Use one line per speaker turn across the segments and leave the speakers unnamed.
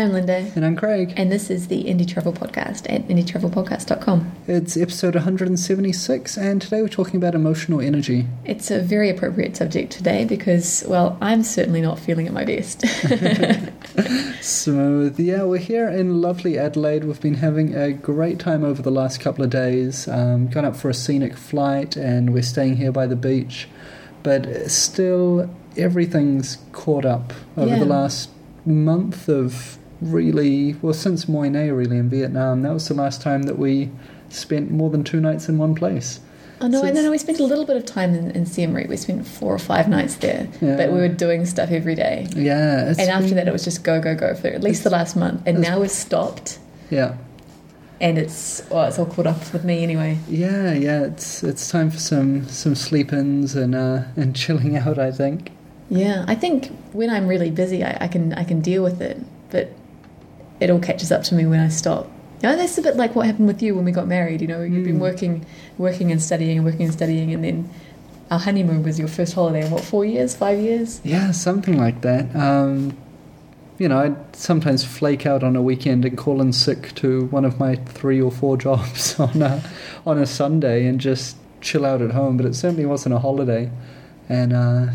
I'm Linda.
And I'm Craig.
And this is the Indie Travel Podcast at indietravelpodcast.com.
It's episode 176, and today we're talking about emotional energy.
It's a very appropriate subject today because, well, I'm certainly not feeling at my best.
Smooth. Yeah, we're here in lovely Adelaide. We've been having a great time over the last couple of days. Um, gone up for a scenic flight, and we're staying here by the beach. But still, everything's caught up over
Yeah.
the last month of really, well, since Mui Ne really in Vietnam. That was the last time that we spent more than two nights in one place.
oh, no,
So
and then
it's-
we spent a little bit of time in, in Siem Reap. We spent four or five nights there,
Yeah.
but we were doing stuff every day.
Yeah.
And after
been-
that, it was just go, go, go for at least the last month. And now we've stopped,
Yeah.
and it's, well, it's all caught up with me anyway.
Yeah, yeah, it's it's time for some some sleep-ins and uh, and chilling out. I think.
Yeah, I think when I'm really busy, I, I can I can deal with it, it all catches up to me when I stop. You know, that's a bit like what happened with you when we got married. You know, you've been
Mm.
working, working and studying and working and studying, and then our honeymoon was your first holiday. in What four years, five years?
Yeah, something like that. Um, you know, I'd sometimes flake out on a weekend and call in sick to one of my three or four jobs on a on a Sunday and just chill out at home. But it certainly wasn't a holiday, and uh,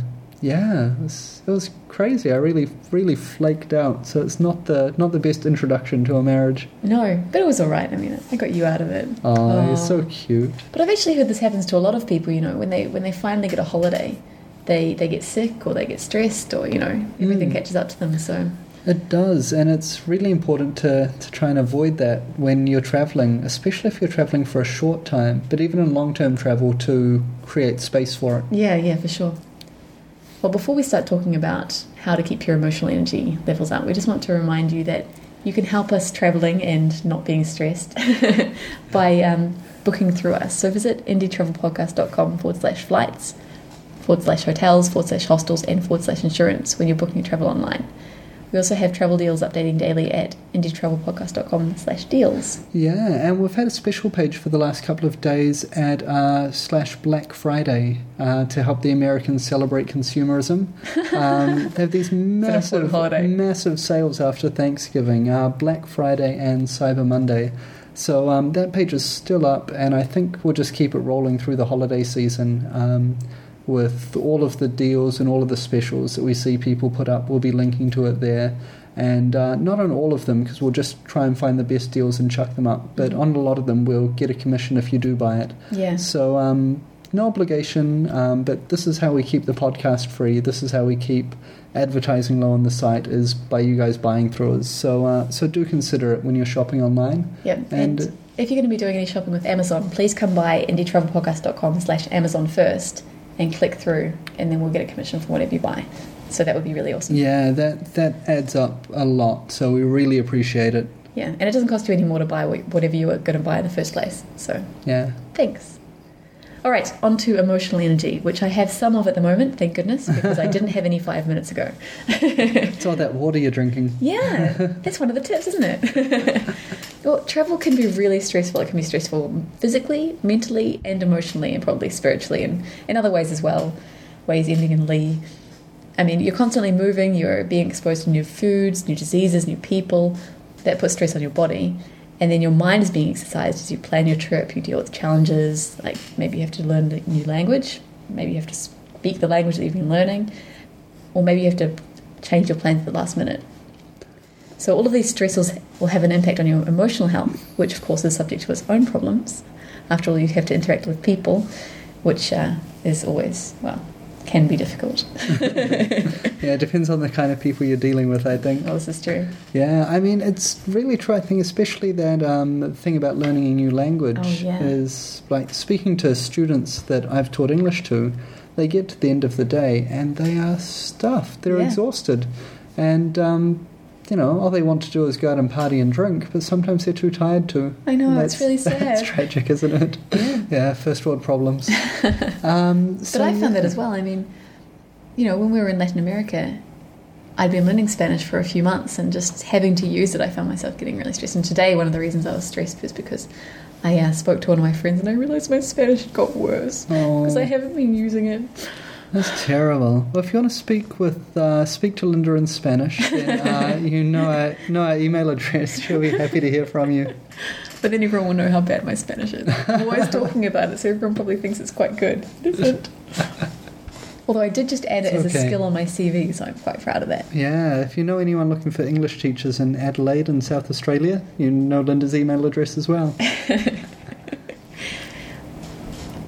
yeah, it was, it was crazy. I really really flaked out. So it's not the not the best introduction to a marriage.
No, but it was all right. I mean, I got you out of it.
Oh, you're
Oh.
so cute.
But I've actually heard this happens to a lot of people. You know, when they when they finally get a holiday, they they get sick or they get stressed or you know everything
Mm.
catches up to them. So
It does, and it's really important to, to try and avoid that when you're traveling, especially if you're traveling for a short time, but even in long term travel to create space for it.
Yeah, yeah, for sure. Well, before we start talking about how to keep your emotional energy levels up, we just want to remind you that you can help us traveling and not being stressed by um, booking through us. So visit indietravelpodcast.com forward slash flights, forward slash hotels, forward slash hostels, and forward slash insurance when you're booking your travel online. We also have travel deals updating daily at indietravelpodcast.com slash deals.
Yeah, and we've had a special page for the last couple of days at uh, slash Black Friday uh, to help the Americans celebrate consumerism. Um, they have these massive,
holiday.
massive sales after Thanksgiving, uh, Black Friday and Cyber Monday. So um, that page is still up, and I think we'll just keep it rolling through the holiday season. Um, with all of the deals and all of the specials that we see people put up, we'll be linking to it there. And uh, not on all of them, because we'll just try and find the best deals and chuck them up. But on a lot of them, we'll get a commission if you do buy it.
Yeah.
So, um, no obligation, um, but this is how we keep the podcast free. This is how we keep advertising low on the site, is by you guys buying through us. So, uh, so do consider it when you're shopping online.
Yep.
And-
And, if you're going to be doing any shopping with Amazon, please come by indietravelpodcast.com slash Amazon first and click through, and then we'll get a commission from whatever you buy. So that would be really awesome.
Yeah, that, that adds up a lot. So, we really appreciate it.
Yeah, and it doesn't cost you any more to buy whatever you were going to buy in the first place. So
Yeah.
thanks. All right, on to emotional energy, which I have some of at the moment, thank goodness, because I didn't have any five minutes ago.
It's all that water you're drinking.
Yeah, that's one of the tips, isn't it? well, travel can be really stressful. It can be stressful physically, mentally, and emotionally, and probably spiritually, and in other ways as well. Ways ending in lee. I mean, you're constantly moving. You're being exposed to new foods, new diseases, new people. That puts stress on your body, and then your mind is being exercised as you plan your trip. You deal with challenges, like maybe you have to learn a new language. Maybe you have to speak the language that you've been learning, or maybe you have to change your plans at the last minute. So all of these stressors will have an impact on your emotional health, which of course is subject to its own problems. After all, you have to interact with people, which uh, is always well can be difficult.
Yeah, it depends on the kind of people you're dealing with, I think.
well, this is true.
Yeah, I mean, it's really true. I think, especially that um, thing about learning a new language
Oh, yeah.
is like speaking to students that I've taught English to. They get to the end of the day and they are stuffed. They're
Yeah.
exhausted, and um, you know, all they want to do is go out and party and drink. But sometimes they're too tired to.
I know, it's really
That's
sad.
tragic, isn't it?
Yeah.
Yeah, first world problems. um,
But I found that as well. I mean, you know, when we were in Latin America, I'd been learning Spanish for a few months and just having to use it, I found myself getting really stressed. And today, one of the reasons I was stressed was because I uh, spoke to one of my friends and I realised my Spanish had got worse
Oh.
because I haven't been using it.
That's terrible. Well, if you want to speak with uh, speak to Linda in Spanish, then uh, you know our, know our email address. She'll be happy to hear from you.
But then everyone will know how bad my Spanish is. I'm always talking about it, so everyone probably thinks it's quite good. It isn't. Although I did just add it as a skill on my CV, so I'm quite proud of that.
Yeah, if you know anyone looking for English teachers in Adelaide in South Australia, you know Linda's email address as well.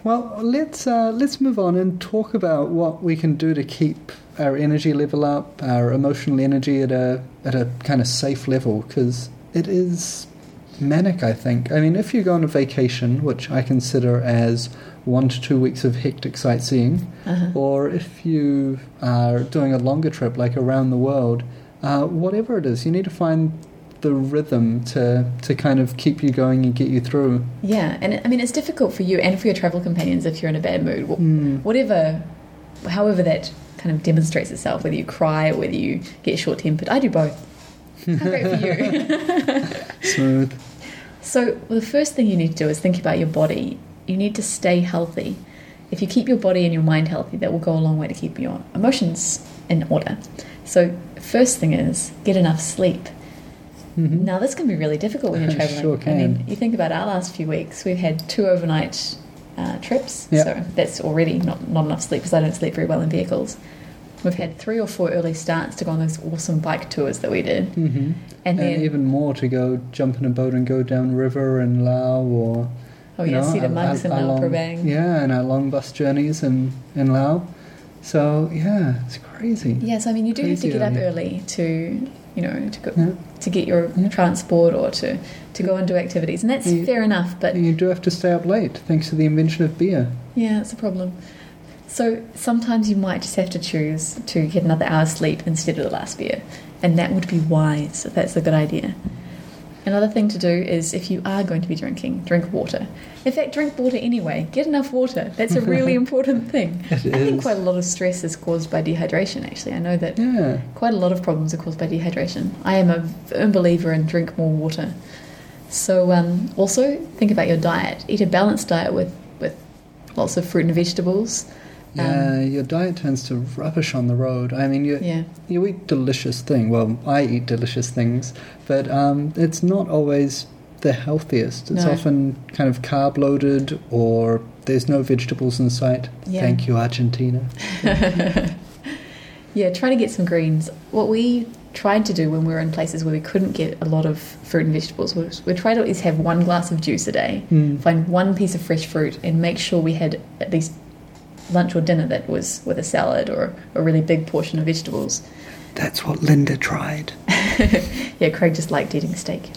well, let's uh, let's move on and talk about what we can do to keep our energy level up, our emotional energy at a at a kind of safe level, because it is manic. I think. I mean, if you go on a vacation, which I consider as one to two weeks of hectic sightseeing,
Uh-huh.
or if you are doing a longer trip like around the world, uh, whatever it is, you need to find the rhythm to to kind of keep you going and get you through.
Yeah, and I mean, it's difficult for you and for your travel companions if you're in a bad mood.
Mm.
Whatever, however that kind of demonstrates itself, whether you cry or whether you get short tempered. I do both. How great for you.
Smooth.
So, the first thing you need to do is think about your body. You need to stay healthy. If you keep your body and your mind healthy, that will go a long way to keep your emotions in order. So, first thing is get enough sleep.
Mhm.
Now, this can be really difficult when you're traveling.
Sure can.
I mean, you think about our last few weeks, we've had two overnight uh, trips.
Yeah.
So, that's already not, not enough sleep because I don't sleep very well in vehicles. We've had three or four early starts to go on those awesome bike tours that we did.
hmm
And,
And,
then,
even more to go jump in a boat and go down river in Lao or
oh,
you
yeah,
know,
Cedar
our-
Monks and
Luang
Prabang.
Yeah, and our long bus journeys in in Lao. So yeah, it's crazy.
Yes, I mean you do have to get up
early
to you know to go
Yeah.
to get your
Yeah.
transport or to to go and do activities, and that's
Yeah.
fair enough. But
You do have to stay up late thanks to the invention of beer.
yeah, it's a problem. So sometimes you might just have to choose to get another hour's sleep instead of the last beer, and that would be wise. If that's a good idea. Another thing to do is if you are going to be drinking, drink water. In fact, drink water anyway. Get enough water. That's a really important thing.
It
I think quite a lot of stress is caused by dehydration. Actually, I know that
Yeah.
quite a lot of problems are caused by dehydration. I am a firm believer in drink more water. So um, also think about your diet. Eat a balanced diet with, with lots of fruit and vegetables.
Yeah, your diet tends to rubbish on the road. I mean, you
Yeah,
you eat delicious things. Well, I eat delicious things, but um, it's not always the healthiest. It's
No.
often kind of carb loaded, or there's no vegetables in sight.
Yeah.
Thank you, Argentina.
yeah. Try to get some greens. What we tried to do when we were in places where we couldn't get a lot of fruit and vegetables was we tried to at least have one glass of juice a day.
Mm.
Find one piece of fresh fruit and make sure we had at least lunch or dinner that was with a salad or a really big portion of vegetables.
That's what Linda tried.
yeah, Craig just liked eating steak.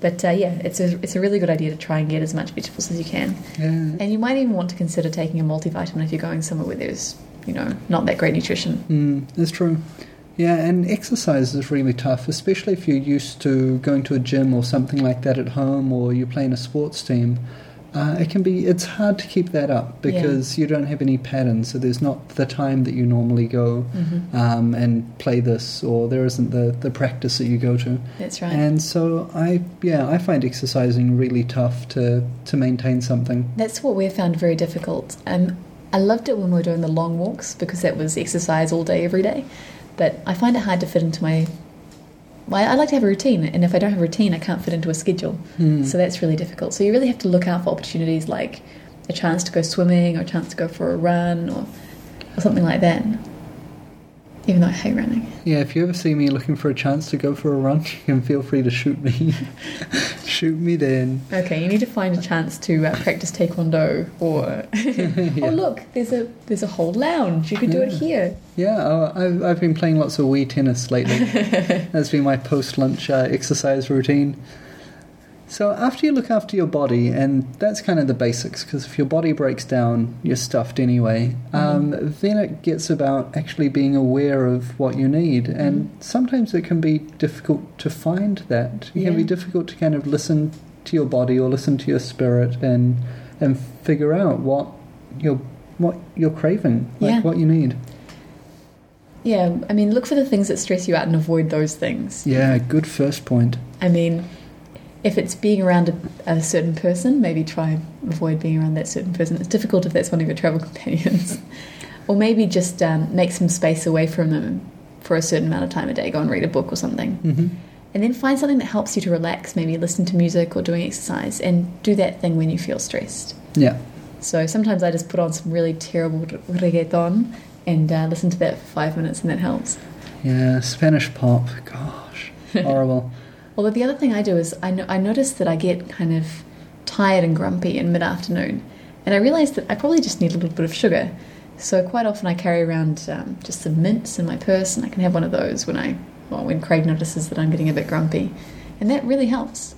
But uh, yeah, it's a it's a really good idea to try and get as much vegetables as you can.
Yeah.
And you might even want to consider taking a multivitamin if you're going somewhere where there's you know not that great nutrition.
Mm, that's true. Yeah, and exercise is really tough, especially if you're used to going to a gym or something like that at home, or you're playing a sports team. Uh, it can be it's hard to keep that up because you don't have any patterns, so there's not the time that you normally go
Mm-hmm.
um, and play this, or there isn't the, the practice that you go to.
That's right.
And so I yeah I find exercising really tough to to maintain something.
That's what we've found very difficult. Um, I loved it when we were doing the long walks because that was exercise all day, every day. But I find it hard to fit into my. Well, I like to have a routine, and if I don't have a routine, I can't fit into a schedule.
Mm.
So that's really difficult. So you really have to look out for opportunities like a chance to go swimming or a chance to go for a run or, or something like that. Even though I hate running.
Yeah, if you ever see me looking for a chance to go for a run, you can feel free to shoot me. shoot me then.
Okay, you need to find a chance to uh, practice taekwondo or.
Yeah.
oh look, there's a there's a whole lounge. You could do it here.
Yeah, uh, I've, I've been playing lots of Wii tennis lately. That's been my post lunch uh, exercise routine. So, after you look after your body, and that's kind of the basics, because if your body breaks down, you're stuffed anyway, um, then it gets about actually being aware of what you need. And sometimes it can be difficult to find that. It can be difficult to kind of listen to your body or listen to your spirit and, and figure out what you're, what you're craving, like
Yeah.
what you need.
Yeah, I mean, look for the things that stress you out and avoid those things.
Yeah, good first point.
I mean, if it's being around a, a certain person, maybe try and avoid being around that certain person. It's difficult if that's one of your travel companions. or maybe just um, make some space away from them for a certain amount of time a day. Go and read a book or something.
hmm
And then find something that helps you to relax, maybe listen to music or doing exercise, and do that thing when you feel stressed.
Yeah.
So sometimes I just put on some really terrible reggaeton and uh, listen to that for five minutes, and that helps.
Yeah. Spanish pop. Gosh, horrible.
Although the other thing I do is I, no- I notice that I get kind of tired and grumpy in mid afternoon, and I realise that I probably just need a little bit of sugar. So quite often I carry around um, just some mints in my purse, and I can have one of those when I well, when Craig notices that I'm getting a bit grumpy, and that really helps.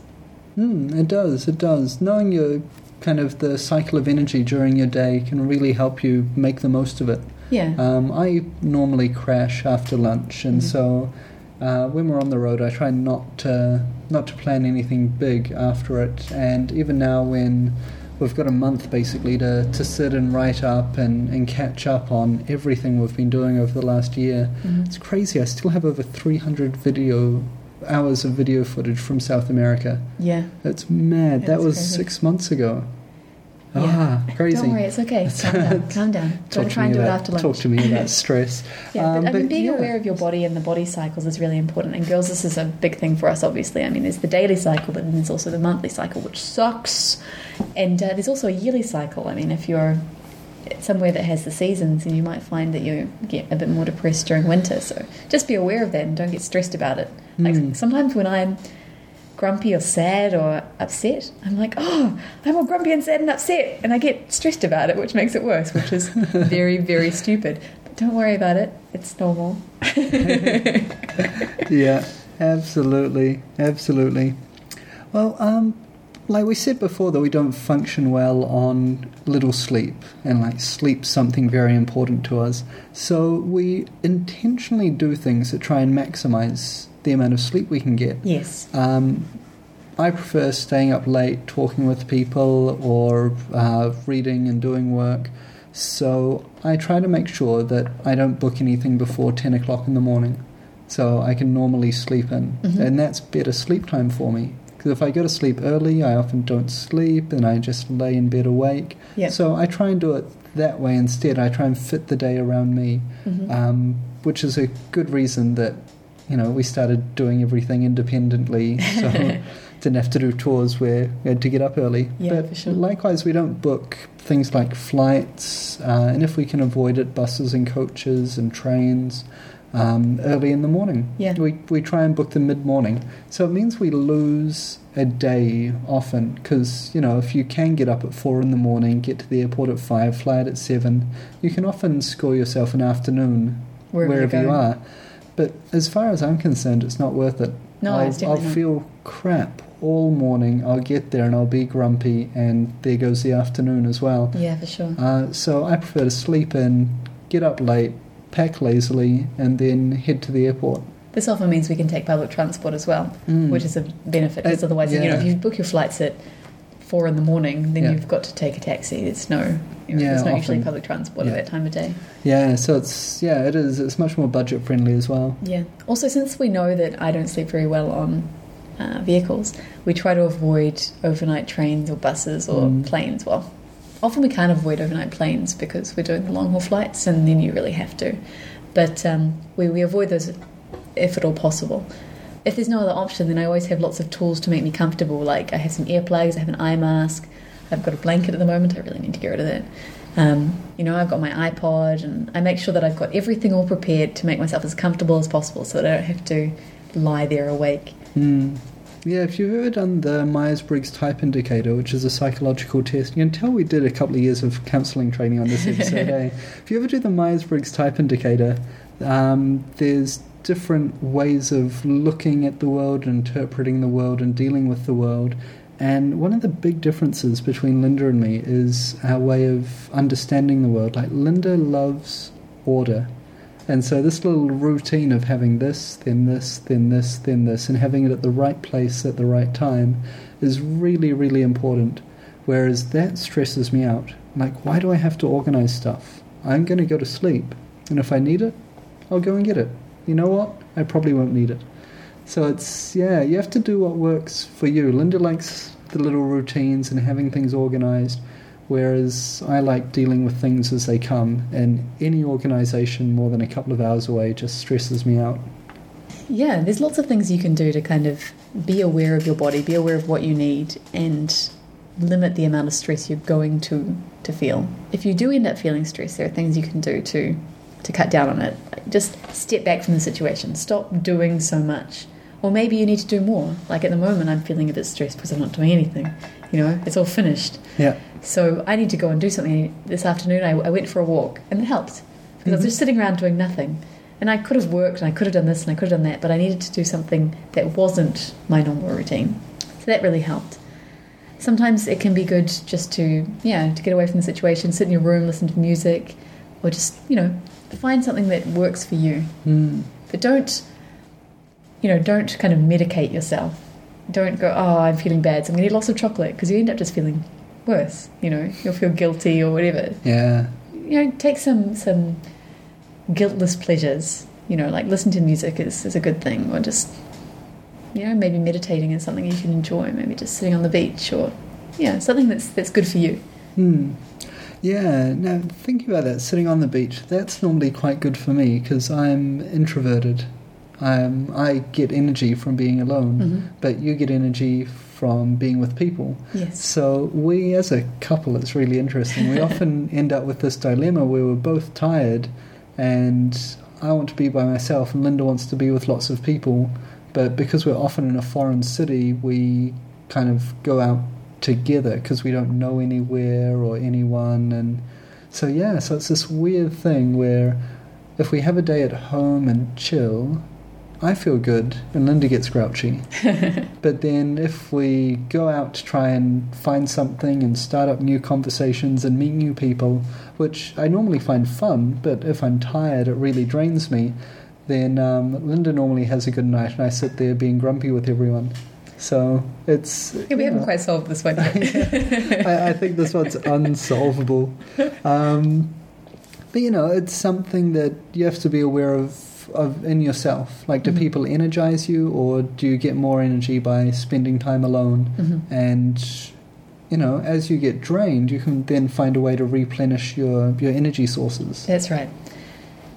Mm, it does. It does. Knowing your kind of the cycle of energy during your day can really help you make the most of it.
Yeah.
Um, I normally crash after lunch, and
Mhm.
so uh, when we're on the road, I try not to not to plan anything big after it. And even now, when we've got a month basically to, to sit and write up and, and catch up on everything we've been doing over the last year,
Mhm.
it's crazy. I still have over 300 video hours of video footage from South America.
Yeah.
It's mad. That was
crazy.
six months ago.
Yeah.
Ah, crazy.
Don't worry, it's okay. Calm down. Calm down.
Talk
Don't
to
try and do it
about-
after lunch.
Talk to me about stress.
Yeah,
Um,
but, I mean,
but
being
yeah.
aware of your body and the body cycles is really important. And girls, this is a big thing for us, obviously. I mean, there's the daily cycle, but then there's also the monthly cycle, which sucks. And uh, there's also a yearly cycle. I mean, if you're somewhere that has the seasons, and you might find that you get a bit more depressed during winter. So just be aware of that and don't get stressed about it. Like
Mm.
sometimes when I'm grumpy or sad or upset, I'm like, oh, I'm all grumpy and sad and upset. And I get stressed about it, which makes it worse, which is very, very stupid. But don't worry about it, it's normal.
yeah, absolutely, absolutely. Well, um, like we said before, that we don't function well on little sleep, and like sleep's something very important to us. So we intentionally do things that try and maximize the amount of sleep we can get.
Yes.
Um, I prefer staying up late, talking with people, or uh, reading and doing work. So I try to make sure that I don't book anything before 10 o'clock in the morning so I can normally sleep in.
Mhm.
And that's better sleep time for me. Because if I go to sleep early, I often don't sleep and I just lay in bed awake.
Yeah.
So I try and do it that way instead. I try and fit the day around me,
Mhm.
um, which is a good reason that, you know, we started doing everything independently. So didn't have to do tours where we had to get up early.
Yeah,
but
sure.
likewise, we don't book things like flights, uh, and if we can avoid it, buses and coaches and trains um, early in the morning.
Yeah.
We, we try and book them mid morning. So it means we lose a day often because, you know, if you can get up at four in the morning, get to the airport at five, fly out at seven, you can often score yourself an afternoon
Wherever
wherever you are. But as far as I'm concerned, it's not worth it.
No,
I'll,
it's
I'll feel crap all morning. I'll get there and I'll be grumpy, and there goes the afternoon as well.
Yeah, for sure.
Uh, so I prefer to sleep in, get up late, pack lazily, and then head to the airport.
This often means we can take public transport as well,
Mm.
which is a benefit. Because otherwise, you know, if you book your flights at four in the morning, then
Yeah.
you've got to take a taxi. There's no, you know,
Yeah,
there's not usually public transport
Yeah.
at that time of day.
Yeah, so it's yeah, it is. It's much more budget friendly as well.
Yeah. Also, since we know that I don't sleep very well on uh, vehicles, we try to avoid overnight trains or buses or
Mm.
planes. Well, often we can't avoid overnight planes because we're doing the long haul flights, and then you really have to. But um, we, we avoid those if at all possible. If there's no other option, then I always have lots of tools to make me comfortable. Like I have some earplugs, I have an eye mask, I've got a blanket at the moment. I really need to get rid of that. Um, you know, I've got my iPod, and I make sure that I've got everything all prepared to make myself as comfortable as possible, so that I don't have to lie there awake.
Mm. Yeah, if you've ever done the Myers Briggs Type Indicator, which is a psychological test, you can tell we did a couple of years of counselling training on this episode. eh? If you ever do the Myers Briggs Type Indicator, um, there's different ways of looking at the world, interpreting the world, and dealing with the world. And one of the big differences between Linda and me is our way of understanding the world. Like, Linda loves order. And so this little routine of having this, then this, then this, then this, and having it at the right place at the right time is really, really important. Whereas that stresses me out. Like, why do I have to organize stuff? I'm going to go to sleep. And if I need it, I'll go and get it. You know what? I probably won't need it. So it's, yeah, you have to do what works for you. Linda likes the little routines and having things organized, Whereas I like dealing with things as they come, and any organisation more than a couple of hours away just stresses me out.
Yeah, there's lots of things you can do to kind of be aware of your body, be aware of what you need, and limit the amount of stress you're going to to feel. If you do end up feeling stress, there are things you can do to to cut down on it. Just step back from the situation. Stop doing so much. Or maybe you need to do more. Like at the moment, I'm feeling a bit stressed because I'm not doing anything. You know, it's all finished.
Yeah.
So I need to go and do something. This afternoon, I, I went for a walk, and it helped because I was mm-hmm. just sitting around doing nothing. And I could have worked, and I could have done this, and I could have done that, but I needed to do something that wasn't my normal routine. So that really helped. Sometimes it can be good just to, yeah, to get away from the situation, sit in your room, listen to music, or just, you know, find something that works for you.
Mm.
But don't, you know, don't kind of medicate yourself. Don't go, oh, I'm feeling bad, so I'm going to eat lots of chocolate, because you end up just feeling worse. You know, you'll feel guilty or whatever.
Yeah.
You know, take some some guiltless pleasures. You know, like listen to music is, is a good thing, or just you know maybe meditating is something you can enjoy. Maybe just sitting on the beach, or yeah, something that's that's good for you.
Hmm. Yeah, now thinking about that, sitting on the beach, that's normally quite good for me because I'm introverted. Um, I get energy from being alone,
Mhm.
but you get energy from being with people.
Yes.
So we, as a couple, it's really interesting. We often end up with this dilemma where we're both tired, and I want to be by myself, and Linda wants to be with lots of people. But because we're often in a foreign city, we kind of go out together because we don't know anywhere or anyone, and so yeah. So it's this weird thing where if we have a day at home and chill. I feel good, and Linda gets grouchy. But then if we go out to try and find something and start up new conversations and meet new people, which I normally find fun, but if I'm tired, it really drains me, then um, Linda normally has a good night and I sit there being grumpy with everyone. So it's.
Yeah, we haven't
know,
quite solved this one yet.
I, I think this one's unsolvable. Um, but you know, it's something that you have to be aware of of in yourself. Like, do
Mhm.
people energize you, or do you get more energy by spending time alone?
Mhm.
And you know, as you get drained, you can then find a way to replenish your your energy sources.
That's right.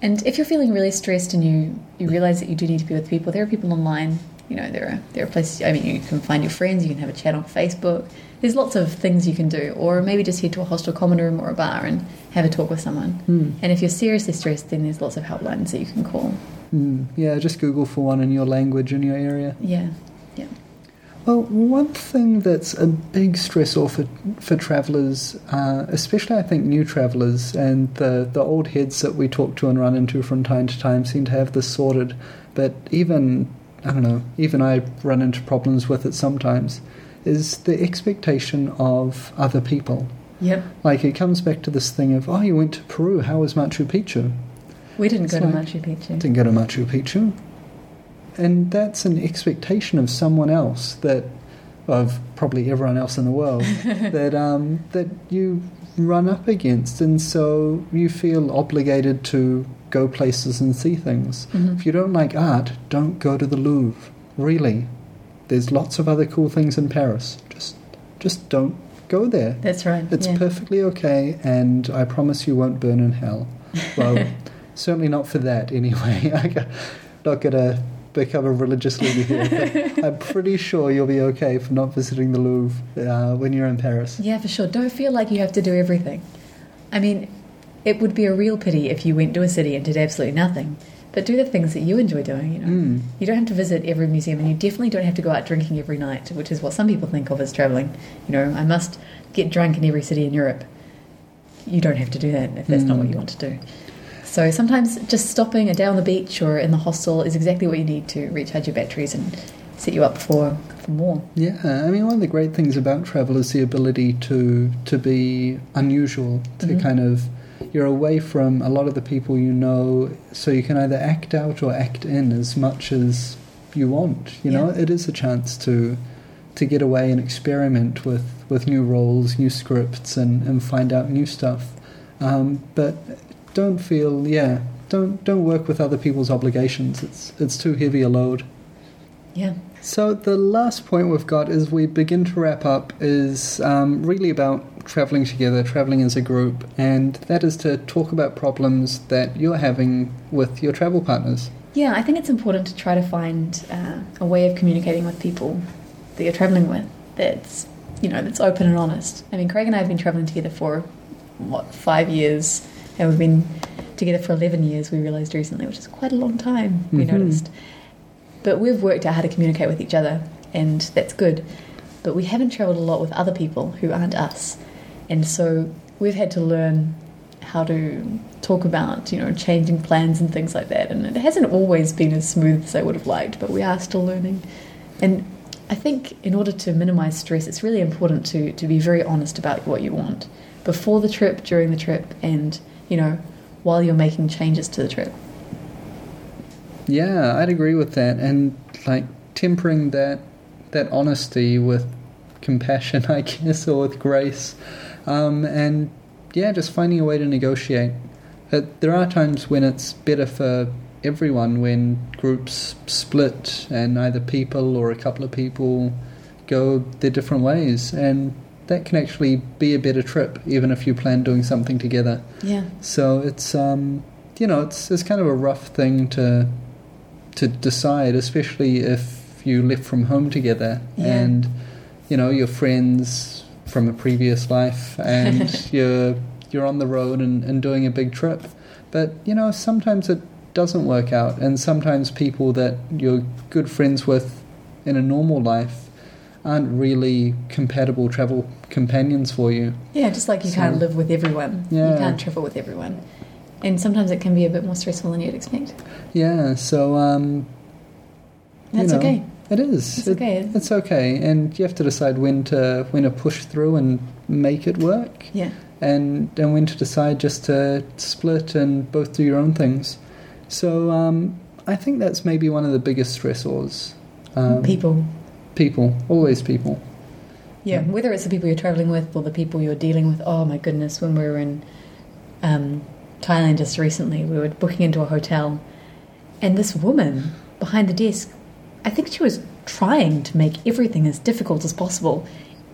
And if you're feeling really stressed and you, you realize that you do need to be with people, there are people online. You know, there are there are places. I mean, you can find your friends. You can have a chat on Facebook. There's lots of things you can do, or maybe just head to a hostel common room or a bar and have a talk with someone.
Hmm.
And if you're seriously stressed, then there's lots of helplines that you can call.
Hmm. Yeah, just Google for one in your language in your area.
Yeah, yeah.
Well, one thing that's a big stressor for for travellers, uh, especially I think new travellers and the the old heads that we talk to and run into from time to time, seem to have this sorted. But even I don't know, even I run into problems with it sometimes. Is the expectation of other people?
Yep.
Like it comes back to this thing of, oh, you went to Peru. How was Machu Picchu?
We didn't
It's
go to Machu Picchu.
didn't go to Machu Picchu. And that's an expectation of someone else that, of probably everyone else in the world, that um, that you run up against, and so you feel obligated to go places and see things.
Mhm.
If you don't like art, don't go to the Louvre. Really, there's lots of other cool things in Paris. Just, just don't go there.
That's right.
It's
yeah.
perfectly okay, and I promise you won't burn in hell. Well, certainly not for that, anyway. I'm not going to become a religious leader here, but I'm pretty sure you'll be okay for not visiting the Louvre uh, when you're in Paris.
Yeah, for sure. Don't feel like you have to do everything. I mean, it would be a real pity if you went to a city and did absolutely nothing. But do the things that you enjoy doing, you know.
Mm.
You don't have to visit every museum and you definitely don't have to go out drinking every night, which is what some people think of as travelling. You know, I must get drunk in every city in Europe. You don't have to do that if that's not what
Mm.
you want to do. So sometimes just stopping a day on the beach or in the hostel is exactly what you need to recharge your batteries and set you up for, for more.
Yeah, I mean, one of the great things about travel is the ability to to be unusual, to
Mhm.
kind of you're away from a lot of the people you know, so you can either act out or act in as much as you want. You know, it is a chance to to get away and experiment with with new roles, new scripts, and and find out new stuff. Um, but don't feel yeah. Don't don't work with other people's obligations. It's it's too heavy a load.
Yeah.
So the last point we've got as we begin to wrap up is um, really about traveling together, traveling as a group, and that is to talk about problems that you're having with your travel partners.
Yeah, I think it's important to try to find uh, a way of communicating with people that you're traveling with that's you know that's open and honest. I mean, Craig and I have been traveling together for what five years, and we've been together for eleven years. We realised recently, which is quite a long time. We
Mhm.
noticed, but we've worked out how to communicate with each other, and that's good. But we haven't travelled a lot with other people who aren't us, and so we've had to learn how to talk about you know changing plans and things like that. And it hasn't always been as smooth as I would have liked, but we are still learning. And I think in order to minimize stress, it's really important to, to be very honest about what you want before the trip, during the trip, and you know while you're making changes to the trip.
Yeah, I'd agree with that, and like tempering that that honesty with compassion, I guess, or with grace, um, and yeah, just finding a way to negotiate. Uh, there are times when it's better for everyone when groups split and either people or a couple of people go their different ways, and that can actually be a better trip, even if you plan doing something together.
Yeah,
So it's um, you know it's it's kind of a rough thing to to decide, especially if you left from home together
Yeah.
and you know you're friends from a previous life and you're you're on the road and, and doing a big trip. But you know sometimes it doesn't work out, and sometimes people that you're good friends with in a normal life aren't really compatible travel companions for you.
yeah. Just like you
So-
can't live with everyone,
Yeah.
you can't travel with everyone, and sometimes it can be a bit more stressful than you'd expect.
Yeah, so um, you
That's
know,
okay.
It is.
It's
It-
okay.
it's okay, and you have to decide when to when to push through and make it work,
Yeah,
and and when to decide just to split and both do your own things. So um, I think that's maybe one of the biggest stressors. Um,
people.
people, always people.
Yeah, whether it's the people you're traveling with or the people you're dealing with. Oh my goodness, when we were in um, Thailand just recently, we were booking into a hotel, and this woman behind the desk, I think she was trying to make everything as difficult as possible.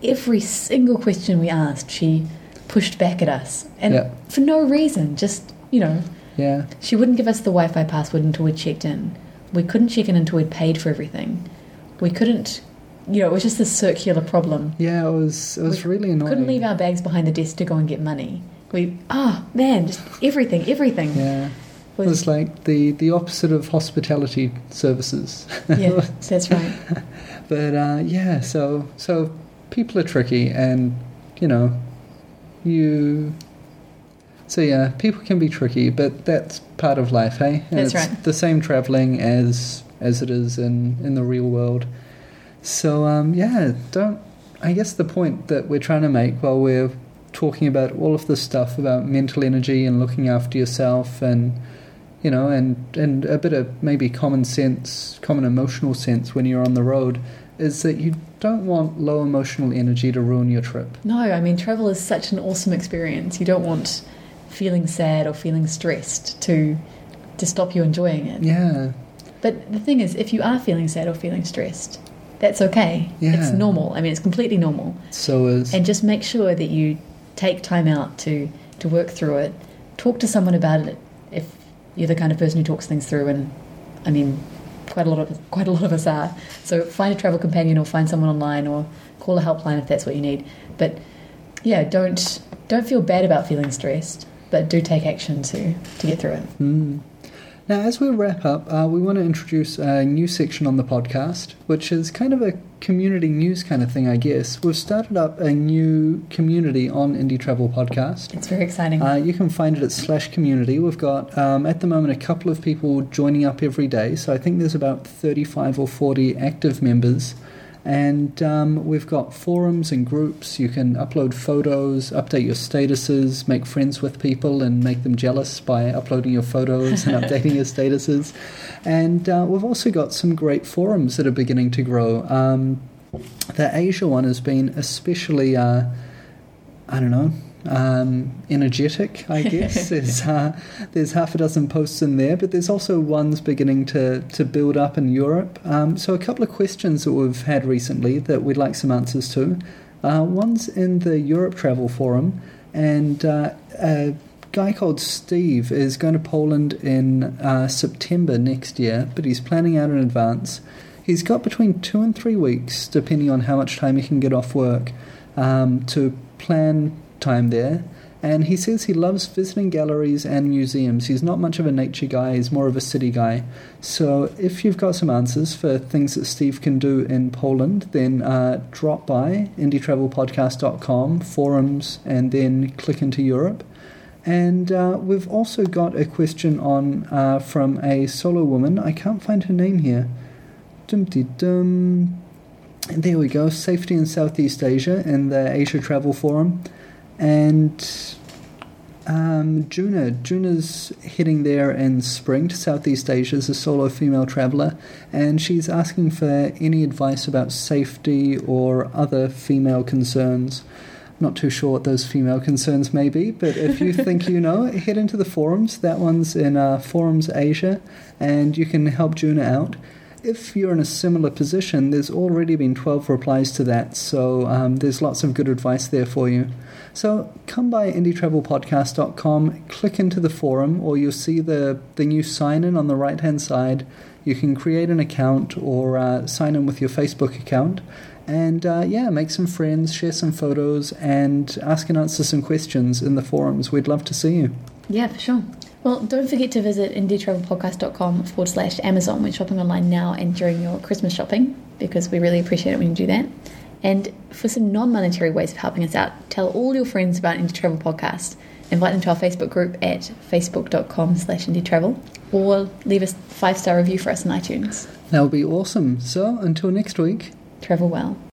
Every single question we asked, she pushed back at us, and
Yeah.
for no reason. Just you know,
Yeah,
she wouldn't give us the Wi-Fi password until we'd checked in. We couldn't check in until we'd paid for everything. We couldn't, you know, it was just this circular problem.
yeah. It was it was
We
really annoying.
Couldn't leave our bags behind the desk to go and get money. We ah man, just everything, everything.
Yeah,
was,
was like the the opposite of hospitality services.
yeah, that's right.
But uh, yeah, so so people are tricky, and you know, you. So yeah, people can be tricky, but that's part of life, hey? And
That's
it's
right.
The same traveling as as it is in in the real world. So um, yeah, don't. I guess the point that we're trying to make while we're talking about all of this stuff about mental energy and looking after yourself and you know and and a bit of maybe common sense common emotional sense when you're on the road is that you don't want low emotional energy to ruin your trip
No, I mean travel is such an awesome experience. You don't want feeling sad or feeling stressed to to stop you enjoying it.
yeah
But the thing is, if you are feeling sad or feeling stressed, that's okay.
Yeah.
It's normal. I mean, it's completely normal.
so is
And just make sure that you take time out to to work through it. Talk to someone about it if you're the kind of person who talks things through. And I mean, quite a lot of quite a lot of us are. So find a travel companion or find someone online or call a helpline if that's what you need. But yeah, don't don't feel bad about feeling stressed, but do take action to to get through it.
Mm. Now, as we wrap up, uh, we want to introduce a new section on the podcast, which is kind of a community news kind of thing, I guess. We've started up a new community on Indie Travel Podcast.
It's very exciting.
Uh, you can find it at slash community. We've got um, at the moment a couple of people joining up every day, so I think there's about 35 or 40 active members. And um, we've got forums and groups. You can upload photos, update your statuses, make friends with people, and make them jealous by uploading your photos and updating your statuses. And uh, we've also got some great forums that are beginning to grow. Um, the Asia one has been especially, uh, I don't know, um, energetic, I guess. there's, uh, there's half a dozen posts in there, but there's also ones beginning to, to build up in Europe. Um, so, a couple of questions that we've had recently that we'd like some answers to. Uh, one's in the Europe Travel Forum, and uh, a guy called Steve is going to Poland in uh, September next year, but he's planning out in advance. He's got between two and three weeks, depending on how much time he can get off work, um, to plan time there. And he says he loves visiting galleries and museums. He's not much of a nature guy, he's more of a city guy. So if you've got some answers for things that Steve can do in Poland, then uh, drop by indietravelpodcast.com, forums, and then click into Europe. And uh, we've also got a question on uh, from a solo woman. I can't find her name here. Dum dum. There we go. Safety in Southeast Asia in the Asia Travel Forum. And um, Juna. Juna's heading there in spring to Southeast Asia as a solo female traveller, and she's asking for any advice about safety or other female concerns. Not too sure what those female concerns may be, but if you think you know, head into the forums. That one's in uh, Forums Asia, and you can help Juna out if you're in a similar position, there's already been 12 replies to that, so um, there's lots of good advice there for you. So come by indietravelpodcast.com, click into the forum, or you'll see the, the new sign in on the right hand side. You can create an account or uh, sign in with your Facebook account. And uh, yeah, make some friends, share some photos, and ask and answer some questions in the forums. We'd love to see you.
Yeah, for sure. Well, don't forget to visit indietravelpodcast.com forward slash Amazon when shopping online now and during your Christmas shopping, because we really appreciate it when you do that. And for some non monetary ways of helping us out, tell all your friends about Indie Travel Podcast. Invite them to our Facebook group at facebook.com slash indietravel or leave a five star review for us on iTunes.
That would be awesome. So until next week,
travel well.